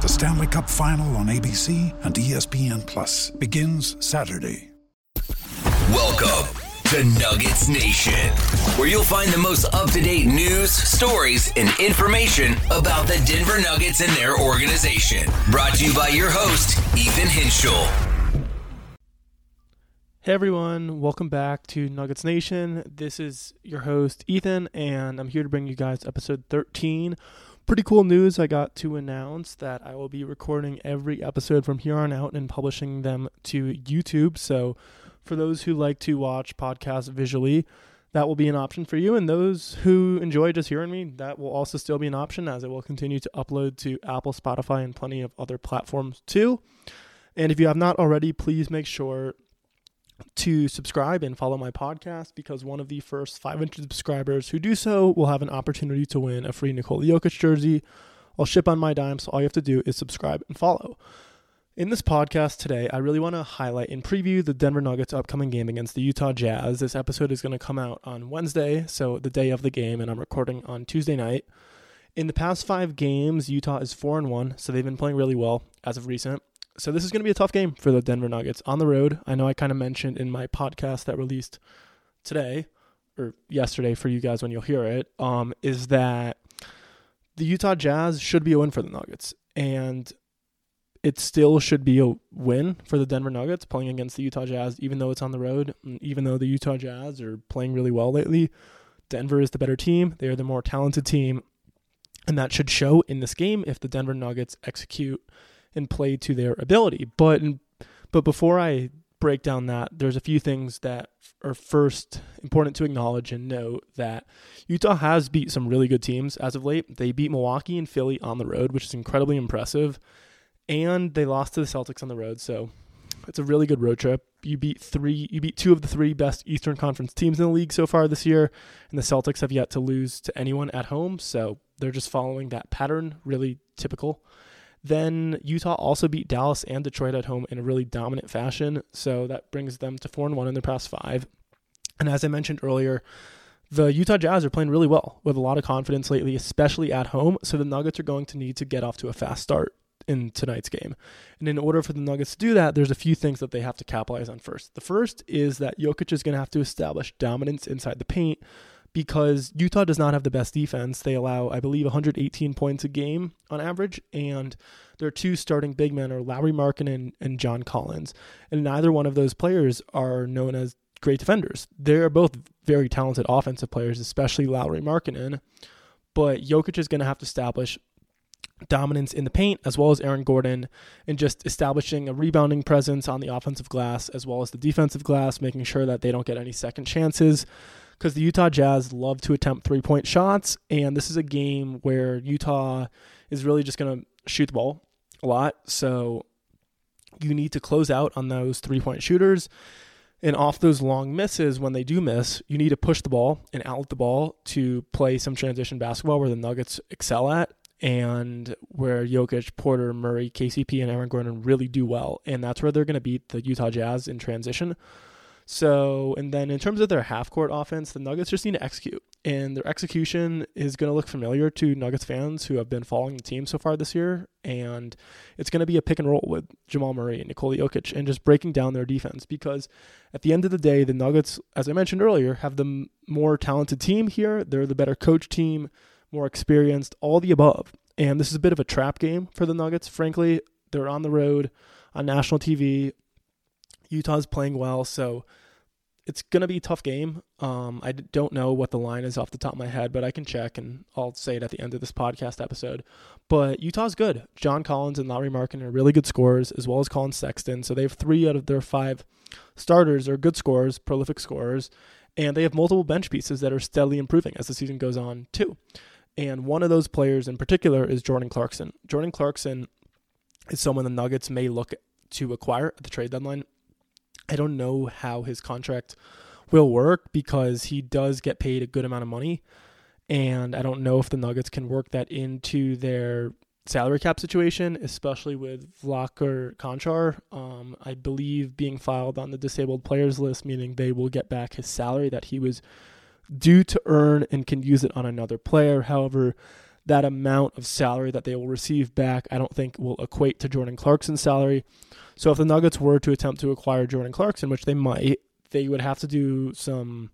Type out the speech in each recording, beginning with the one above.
The Stanley Cup Final on ABC and ESPN Plus begins Saturday. Welcome to Nuggets Nation, where you'll find the most up to date news, stories, and information about the Denver Nuggets and their organization. Brought to you by your host, Ethan Hinschel. Hey everyone, welcome back to Nuggets Nation. This is your host Ethan, and I'm here to bring you guys episode 13. Pretty cool news I got to announce that I will be recording every episode from here on out and publishing them to YouTube. So, for those who like to watch podcasts visually, that will be an option for you. And those who enjoy just hearing me, that will also still be an option as I will continue to upload to Apple, Spotify, and plenty of other platforms too. And if you have not already, please make sure to subscribe and follow my podcast because one of the first 500 subscribers who do so will have an opportunity to win a free Nikola Jokic jersey. I'll ship on my dime, so all you have to do is subscribe and follow. In this podcast today, I really want to highlight and preview the Denver Nuggets' upcoming game against the Utah Jazz. This episode is going to come out on Wednesday, so the day of the game, and I'm recording on Tuesday night. In the past five games, Utah is four and one, so they've been playing really well as of recent so this is going to be a tough game for the Denver Nuggets on the road. I know I kind of mentioned in my podcast that released today or yesterday for you guys when you'll hear it, um, is that the Utah Jazz should be a win for the Nuggets, and it still should be a win for the Denver Nuggets playing against the Utah Jazz, even though it's on the road, even though the Utah Jazz are playing really well lately. Denver is the better team. They are the more talented team, and that should show in this game if the Denver Nuggets execute and play to their ability. But but before I break down that, there's a few things that are first important to acknowledge and note that Utah has beat some really good teams as of late. They beat Milwaukee and Philly on the road, which is incredibly impressive, and they lost to the Celtics on the road. So it's a really good road trip. You beat three, you beat two of the three best Eastern Conference teams in the league so far this year, and the Celtics have yet to lose to anyone at home. So they're just following that pattern, really typical. Then Utah also beat Dallas and Detroit at home in a really dominant fashion, so that brings them to four and one in their past five. And as I mentioned earlier, the Utah Jazz are playing really well with a lot of confidence lately, especially at home. So the Nuggets are going to need to get off to a fast start in tonight's game. And in order for the Nuggets to do that, there's a few things that they have to capitalize on first. The first is that Jokic is going to have to establish dominance inside the paint because Utah does not have the best defense. They allow, I believe, 118 points a game on average, and their two starting big men are Lauri Markkanen and, John Collins. And neither one of those players are known as great defenders. They're both very talented offensive players, especially Lauri Markkanen. But Jokic is going to have to establish dominance in the paint as well as Aaron Gordon and just establishing a rebounding presence on the offensive glass as well as the defensive glass, making sure that they don't get any second chances because the Utah Jazz love to attempt three point shots. And this is a game where Utah is really just going to shoot the ball a lot. So you need to close out on those three point shooters. And off those long misses, when they do miss, you need to push the ball and outlet the ball to play some transition basketball where the Nuggets excel at and where Jokic, Porter, Murray, KCP, and Aaron Gordon really do well. And that's where they're going to beat the Utah Jazz in transition. So, and then in terms of their half court offense, the Nuggets just need to execute. And their execution is going to look familiar to Nuggets fans who have been following the team so far this year. And it's going to be a pick and roll with Jamal Murray and Nikola Jokic and just breaking down their defense. Because at the end of the day, the Nuggets, as I mentioned earlier, have the more talented team here. They're the better coach team, more experienced, all the above. And this is a bit of a trap game for the Nuggets, frankly. They're on the road on national TV Utah's playing well, so it's going to be a tough game. Um, I don't know what the line is off the top of my head, but I can check and I'll say it at the end of this podcast episode. But Utah's good. John Collins and Lauri Markkanen are really good scorers, as well as Collin Sexton. So they have three out of their five starters are good scorers, prolific scorers, and they have multiple bench pieces that are steadily improving as the season goes on, too. And one of those players in particular is Jordan Clarkson. Jordan Clarkson is someone the Nuggets may look to acquire at the trade deadline. I don't know how his contract will work because he does get paid a good amount of money. And I don't know if the Nuggets can work that into their salary cap situation, especially with Vlatko Cancar. Um, I believe being filed on the disabled players list, meaning they will get back his salary that he was due to earn and can use it on another player. However, that amount of salary that they will receive back, I don't think will equate to Jordan Clarkson's salary. So if the Nuggets were to attempt to acquire Jordan Clarkson, which they might, they would have to do some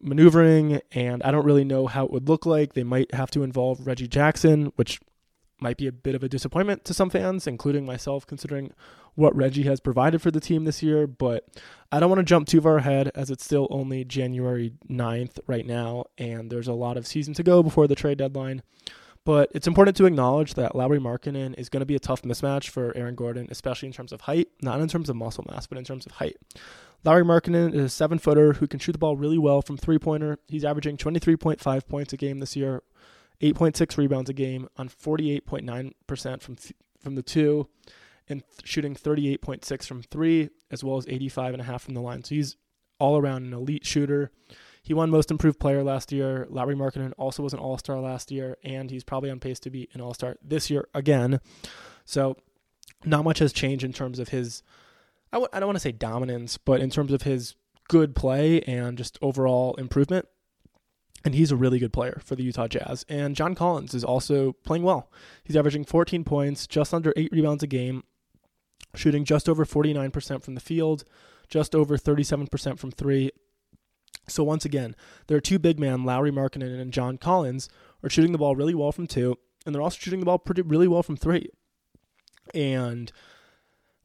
maneuvering, and I don't really know how it would look like. They might have to involve Reggie Jackson, which might be a bit of a disappointment to some fans, including myself, considering what Reggie has provided for the team this year. But I don't want to jump too far ahead as it's still only January 9th right now, and there's a lot of season to go before the trade deadline. But it's important to acknowledge that Lauri Markkanen is going to be a tough mismatch for Aaron Gordon, especially in terms of height, not in terms of muscle mass, but in terms of height. Lauri Markkanen is a seven footer who can shoot the ball really well from three pointer. He's averaging 23.5 points a game this year, 8.6 rebounds a game on 48.9% from th- from the two, and th- shooting 38.6 from three, as well as 85.5 from the line. So he's all around an elite shooter. He won Most Improved Player last year. Lauri Markkanen also was an All Star last year, and he's probably on pace to be an All Star this year again. So, not much has changed in terms of his. I w- I don't want to say dominance, but in terms of his good play and just overall improvement. And he's a really good player for the Utah Jazz. And John Collins is also playing well. He's averaging 14 points, just under eight rebounds a game, shooting just over 49% from the field, just over 37% from three, so once again, there are two big men, Lauri Markkanen and John Collins, are shooting the ball really well from two, and they're also shooting the ball pretty really well from three. And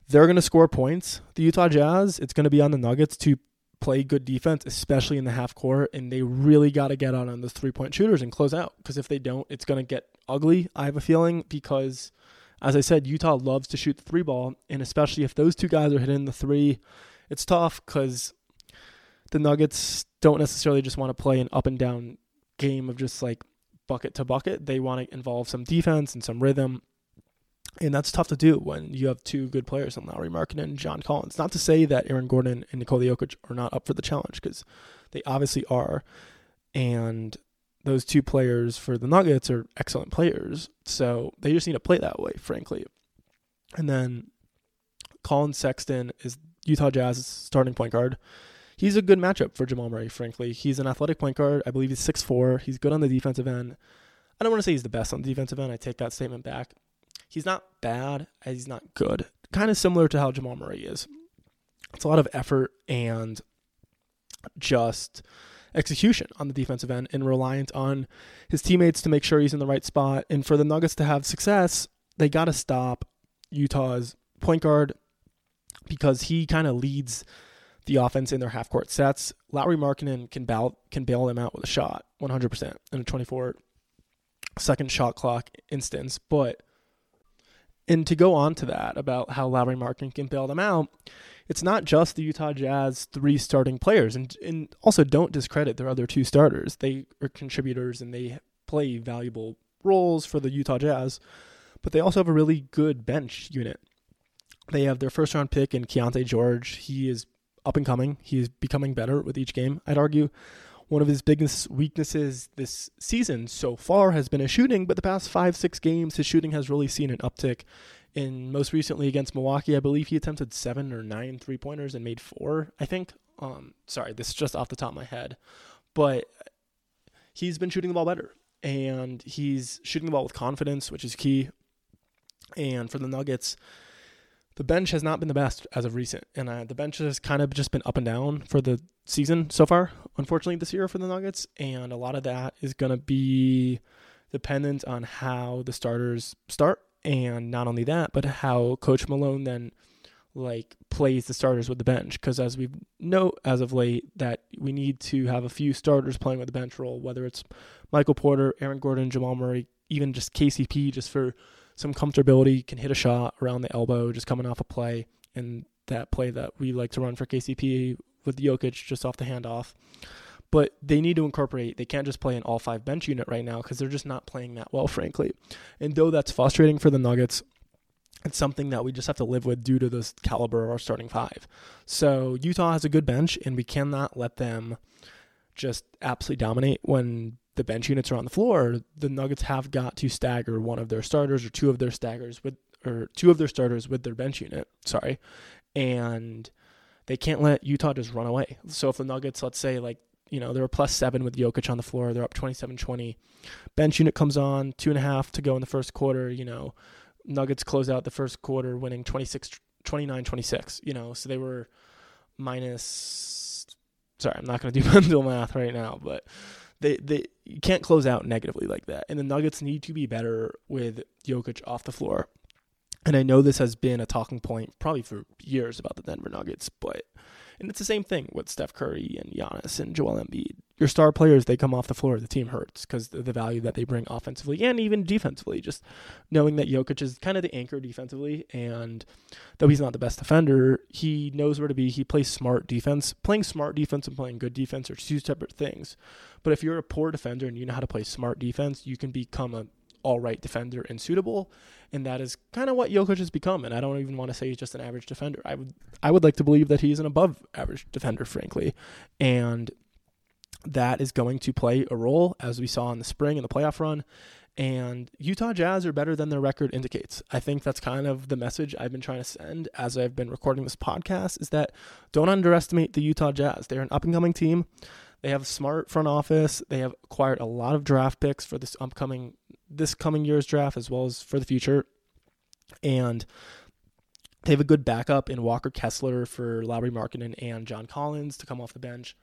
they're going to score points. The Utah Jazz, it's going to be on the Nuggets to play good defense, especially in the half court, and they really got to get out on those three point shooters and close out. Because if they don't, it's going to get ugly. I have a feeling because, as I said, Utah loves to shoot the three ball, and especially if those two guys are hitting the three, it's tough because the Nuggets don't necessarily just want to play an up and down game of just like bucket to bucket. They want to involve some defense and some rhythm. And that's tough to do when you have two good players in Lauri Markkanen and John Collins. Not to say that Aaron Gordon and Nikola Jokic are not up for the challenge because they obviously are. And those two players for the Nuggets are excellent players. So they just need to play that way, frankly. And then Collin Sexton is Utah Jazz's starting point guard he's a good matchup for Jamal Murray, frankly. He's an athletic point guard. I believe he's 6'4. He's good on the defensive end. I don't want to say he's the best on the defensive end. I take that statement back. He's not bad, he's not good. Kind of similar to how Jamal Murray is. It's a lot of effort and just execution on the defensive end and reliant on his teammates to make sure he's in the right spot. And for the Nuggets to have success, they got to stop Utah's point guard because he kind of leads the offense in their half court sets. Lauri Markkanen can bail can bail them out with a shot, 100% in a 24 second shot clock instance. But and to go on to that about how Lauri Markkanen can bail them out, it's not just the Utah Jazz three starting players, and and also don't discredit their other two starters. They are contributors and they play valuable roles for the Utah Jazz, but they also have a really good bench unit. They have their first round pick in Keyonte George. He is up and coming. He's becoming better with each game. I'd argue one of his biggest weaknesses this season so far has been his shooting, but the past five, six games, his shooting has really seen an uptick. In most recently against Milwaukee, I believe he attempted seven or nine three pointers and made four, I think. Um, sorry, this is just off the top of my head. But he's been shooting the ball better. And he's shooting the ball with confidence, which is key. And for the Nuggets, the bench has not been the best as of recent, and uh, the bench has kind of just been up and down for the season so far. Unfortunately, this year for the Nuggets, and a lot of that is going to be dependent on how the starters start, and not only that, but how Coach Malone then like plays the starters with the bench because as we know as of late that we need to have a few starters playing with the bench role whether it's Michael Porter, Aaron Gordon, Jamal Murray, even just KCP just for some comfortability can hit a shot around the elbow just coming off a play and that play that we like to run for KCP with Jokic just off the handoff. But they need to incorporate. They can't just play an all five bench unit right now because they're just not playing that well, frankly. And though that's frustrating for the Nuggets, it's something that we just have to live with due to the caliber of our starting five. So Utah has a good bench, and we cannot let them just absolutely dominate when the bench units are on the floor. The Nuggets have got to stagger one of their starters or two of their staggers with or two of their starters with their bench unit. Sorry, and they can't let Utah just run away. So if the Nuggets, let's say, like you know, they're plus seven with Jokic on the floor, they're up 27-20. Bench unit comes on, two and a half to go in the first quarter. You know Nuggets close out the first quarter winning 26 29 26, you know, so they were minus sorry, I'm not going to do mental math right now, but they they you can't close out negatively like that. And the Nuggets need to be better with Jokic off the floor. And I know this has been a talking point probably for years about the Denver Nuggets, but and it's the same thing with Steph Curry and Giannis and Joel Embiid. Your star players, they come off the floor, the team hurts because the, value that they bring offensively and even defensively. Just knowing that Jokic is kind of the anchor defensively, and though he's not the best defender, he knows where to be. He plays smart defense. Playing smart defense and playing good defense are two separate things. But if you're a poor defender and you know how to play smart defense, you can become a all right defender and suitable and that is kind of what Jokic has become. And I don't even want to say he's just an average defender. I would I would like to believe that he's an above average defender, frankly, and that is going to play a role as we saw in the spring in the playoff run. And Utah Jazz are better than their record indicates. I think that's kind of the message I've been trying to send as I've been recording this podcast is that don't underestimate the Utah Jazz. They're an up and coming team. They have a smart front office. They have acquired a lot of draft picks for this upcoming this coming year's draft as well as for the future. And they have a good backup in Walker Kessler for Lauri Markkanen and John Collins to come off the bench.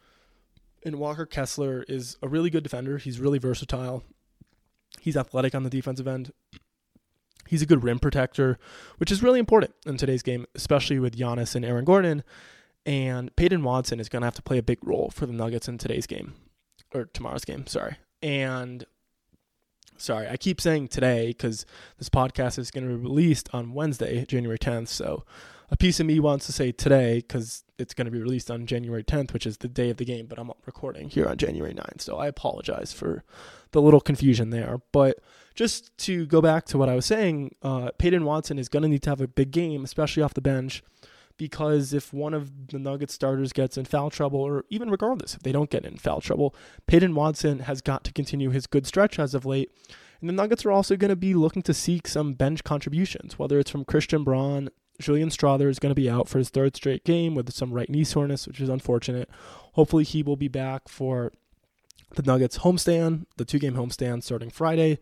And Walker Kessler is a really good defender. He's really versatile. He's athletic on the defensive end. He's a good rim protector, which is really important in today's game, especially with Giannis and Aaron Gordon. And Peyton Watson is going to have to play a big role for the Nuggets in today's game, or tomorrow's game, sorry. And sorry, I keep saying today because this podcast is going to be released on Wednesday, January 10th. So a piece of me wants to say today because it's going to be released on January 10th, which is the day of the game, but I'm recording here on January 9th. So I apologize for the little confusion there. But just to go back to what I was saying, uh, Peyton Watson is going to need to have a big game, especially off the bench because if one of the Nuggets starters gets in foul trouble, or even regardless, if they don't get in foul trouble, Peyton Watson has got to continue his good stretch as of late. And the Nuggets are also going to be looking to seek some bench contributions, whether it's from Christian Braun. Julian Strawther is going to be out for his third straight game with some right knee soreness, which is unfortunate. Hopefully, he will be back for the Nuggets homestand, the two game homestand starting Friday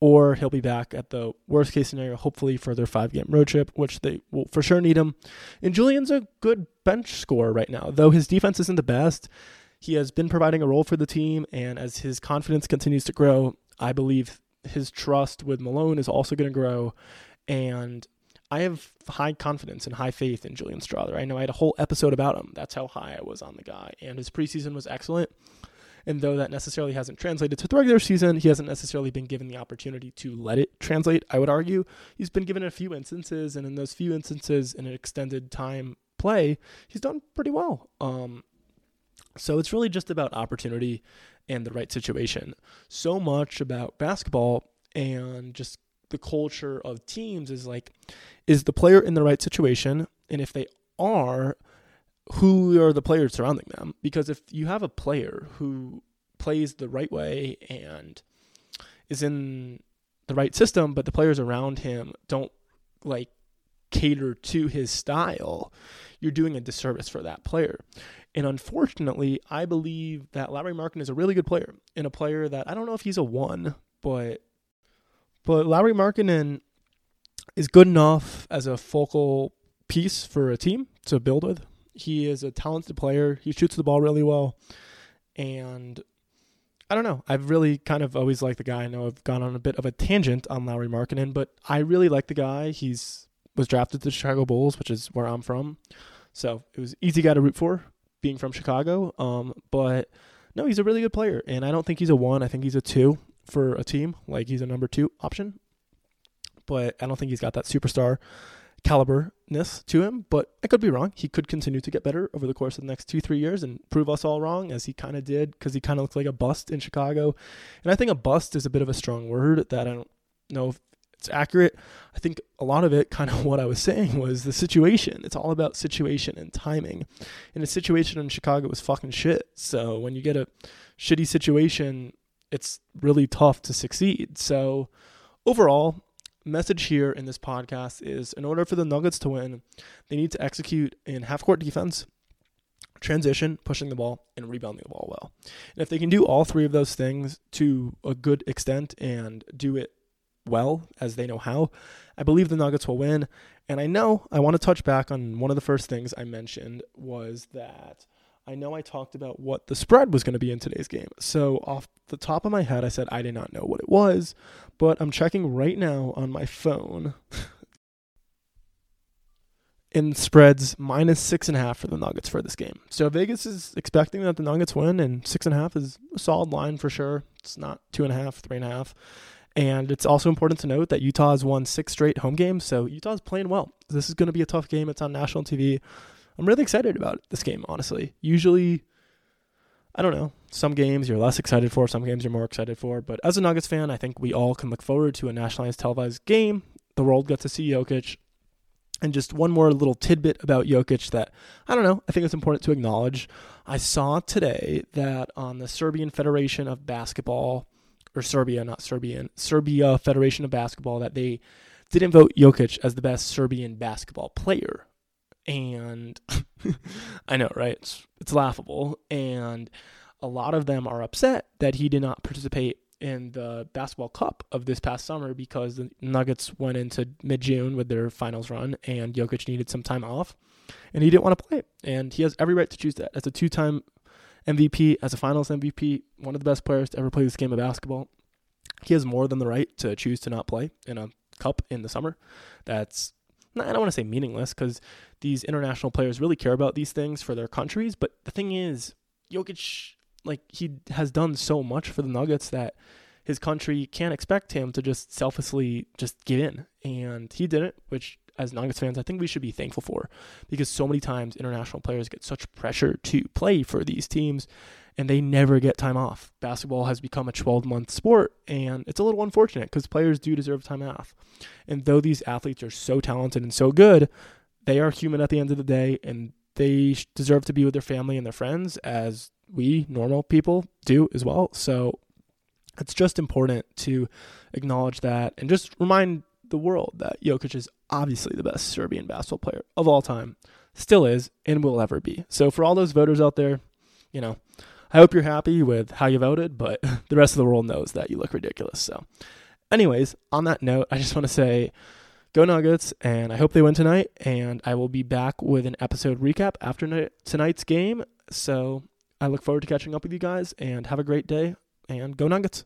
or he'll be back at the worst case scenario, hopefully for their five game road trip, which they will for sure need him. And Julian's a good bench scorer right now, though his defense isn't the best. He has been providing a role for the team, and as his confidence continues to grow, I believe his trust with Malone is also going to grow. And I have high confidence and high faith in Julian Strawther. I know I had a whole episode about him. That's how high I was on the guy. And his preseason was excellent. And though that necessarily hasn't translated to the regular season, he hasn't necessarily been given the opportunity to let it translate, I would argue. He's been given a few instances, and in those few instances in an extended time play, he's done pretty well. Um, so it's really just about opportunity and the right situation. So much about basketball and just the culture of teams is like, is the player in the right situation? And if they are, who are the players surrounding them? Because if you have a player who plays the right way and is in the right system, but the players around him don't like cater to his style, you're doing a disservice for that player. And unfortunately, I believe that Lauri Markkanen is a really good player and a player that I don't know if he's a one, but but Lauri Markkanen is good enough as a focal piece for a team to build with. He is a talented player. He shoots the ball really well. And I don't know. I've really kind of always liked the guy. I know I've gone on a bit of a tangent on Lauri Markkanen, but I really like the guy. He's was drafted to the Chicago Bulls, which is where I'm from. So it was easy guy to root for, being from Chicago. Um, but no, he's a really good player, and I don't think he's a one. I think he's a two for a team. Like he's a number two option, but I don't think he's got that superstar caliberness to him. But I could be wrong. He could continue to get better over the course of the next two, three years and prove us all wrong, as he kind of did, because he kind of looked like a bust in Chicago. And I think a bust is a bit of a strong word that I don't know if it's accurate. I think a lot of it, kind of what I was saying, was the situation. It's all about situation and timing. And the situation in Chicago was fucking shit. So when you get a shitty situation, it's really tough to succeed. So overall, message here in this podcast is in order for the Nuggets to win, they need to execute in half court defense, transition, pushing the ball, and rebounding the ball well. And if they can do all three of those things to a good extent and do it well as they know how. I believe the Nuggets will win. And I know I want to touch back on one of the first things I mentioned was that I know I talked about what the spread was going to be in today's game. So off the top of my head, I said I did not know what it was, but I'm checking right now on my phone. in spreads minus six and a half for the Nuggets for this game. So Vegas is expecting that the Nuggets win, and six and a half is a solid line for sure. It's not two and a half, three and a half. And it's also important to note that Utah has won six straight home games, so Utah's playing well. This is going to be a tough game. It's on national TV. I'm really excited about this game, honestly. Usually, I don't know, some games you're less excited for, some games you're more excited for. But as a Nuggets fan, I think we all can look forward to a nationalized televised game. The world gets to see Jokic. And just one more little tidbit about Jokic that I don't know, I think it's important to acknowledge. I saw today that on the Serbian Federation of Basketball or Serbia, not Serbian, Serbia Federation of Basketball that they didn't vote Jokic as the best Serbian basketball player. And I know, right? It's, it's laughable. And a lot of them are upset that he did not participate in the basketball cup of this past summer because the Nuggets went into mid June with their finals run and Jokic needed some time off and he didn't want to play. And he has every right to choose that. As a two time MVP, as a finals MVP, one of the best players to ever play this game of basketball. He has more than the right to choose to not play in a cup in the summer. That's I don't want to say meaningless because these international players really care about these things for their countries. But the thing is, Jokic, like he has done so much for the Nuggets that his country can't expect him to just selflessly just give in, and he did it, which as Nuggets fans, I think we should be thankful for because so many times international players get such pressure to play for these teams and they never get time off. Basketball has become a 12 month sport and it's a little unfortunate because players do deserve time off. And though these athletes are so talented and so good, they are human at the end of the day and they deserve to be with their family and their friends as we normal people do as well. So it's just important to acknowledge that and just remind the world that Jokic is obviously the best Serbian basketball player of all time, still is, and will ever be. So for all those voters out there, you know, I hope you're happy with how you voted, but the rest of the world knows that you look ridiculous. So, anyways, on that note, I just want to say go Nuggets, and I hope they win tonight. And I will be back with an episode recap after tonight's game. So I look forward to catching up with you guys, and have a great day, and go Nuggets.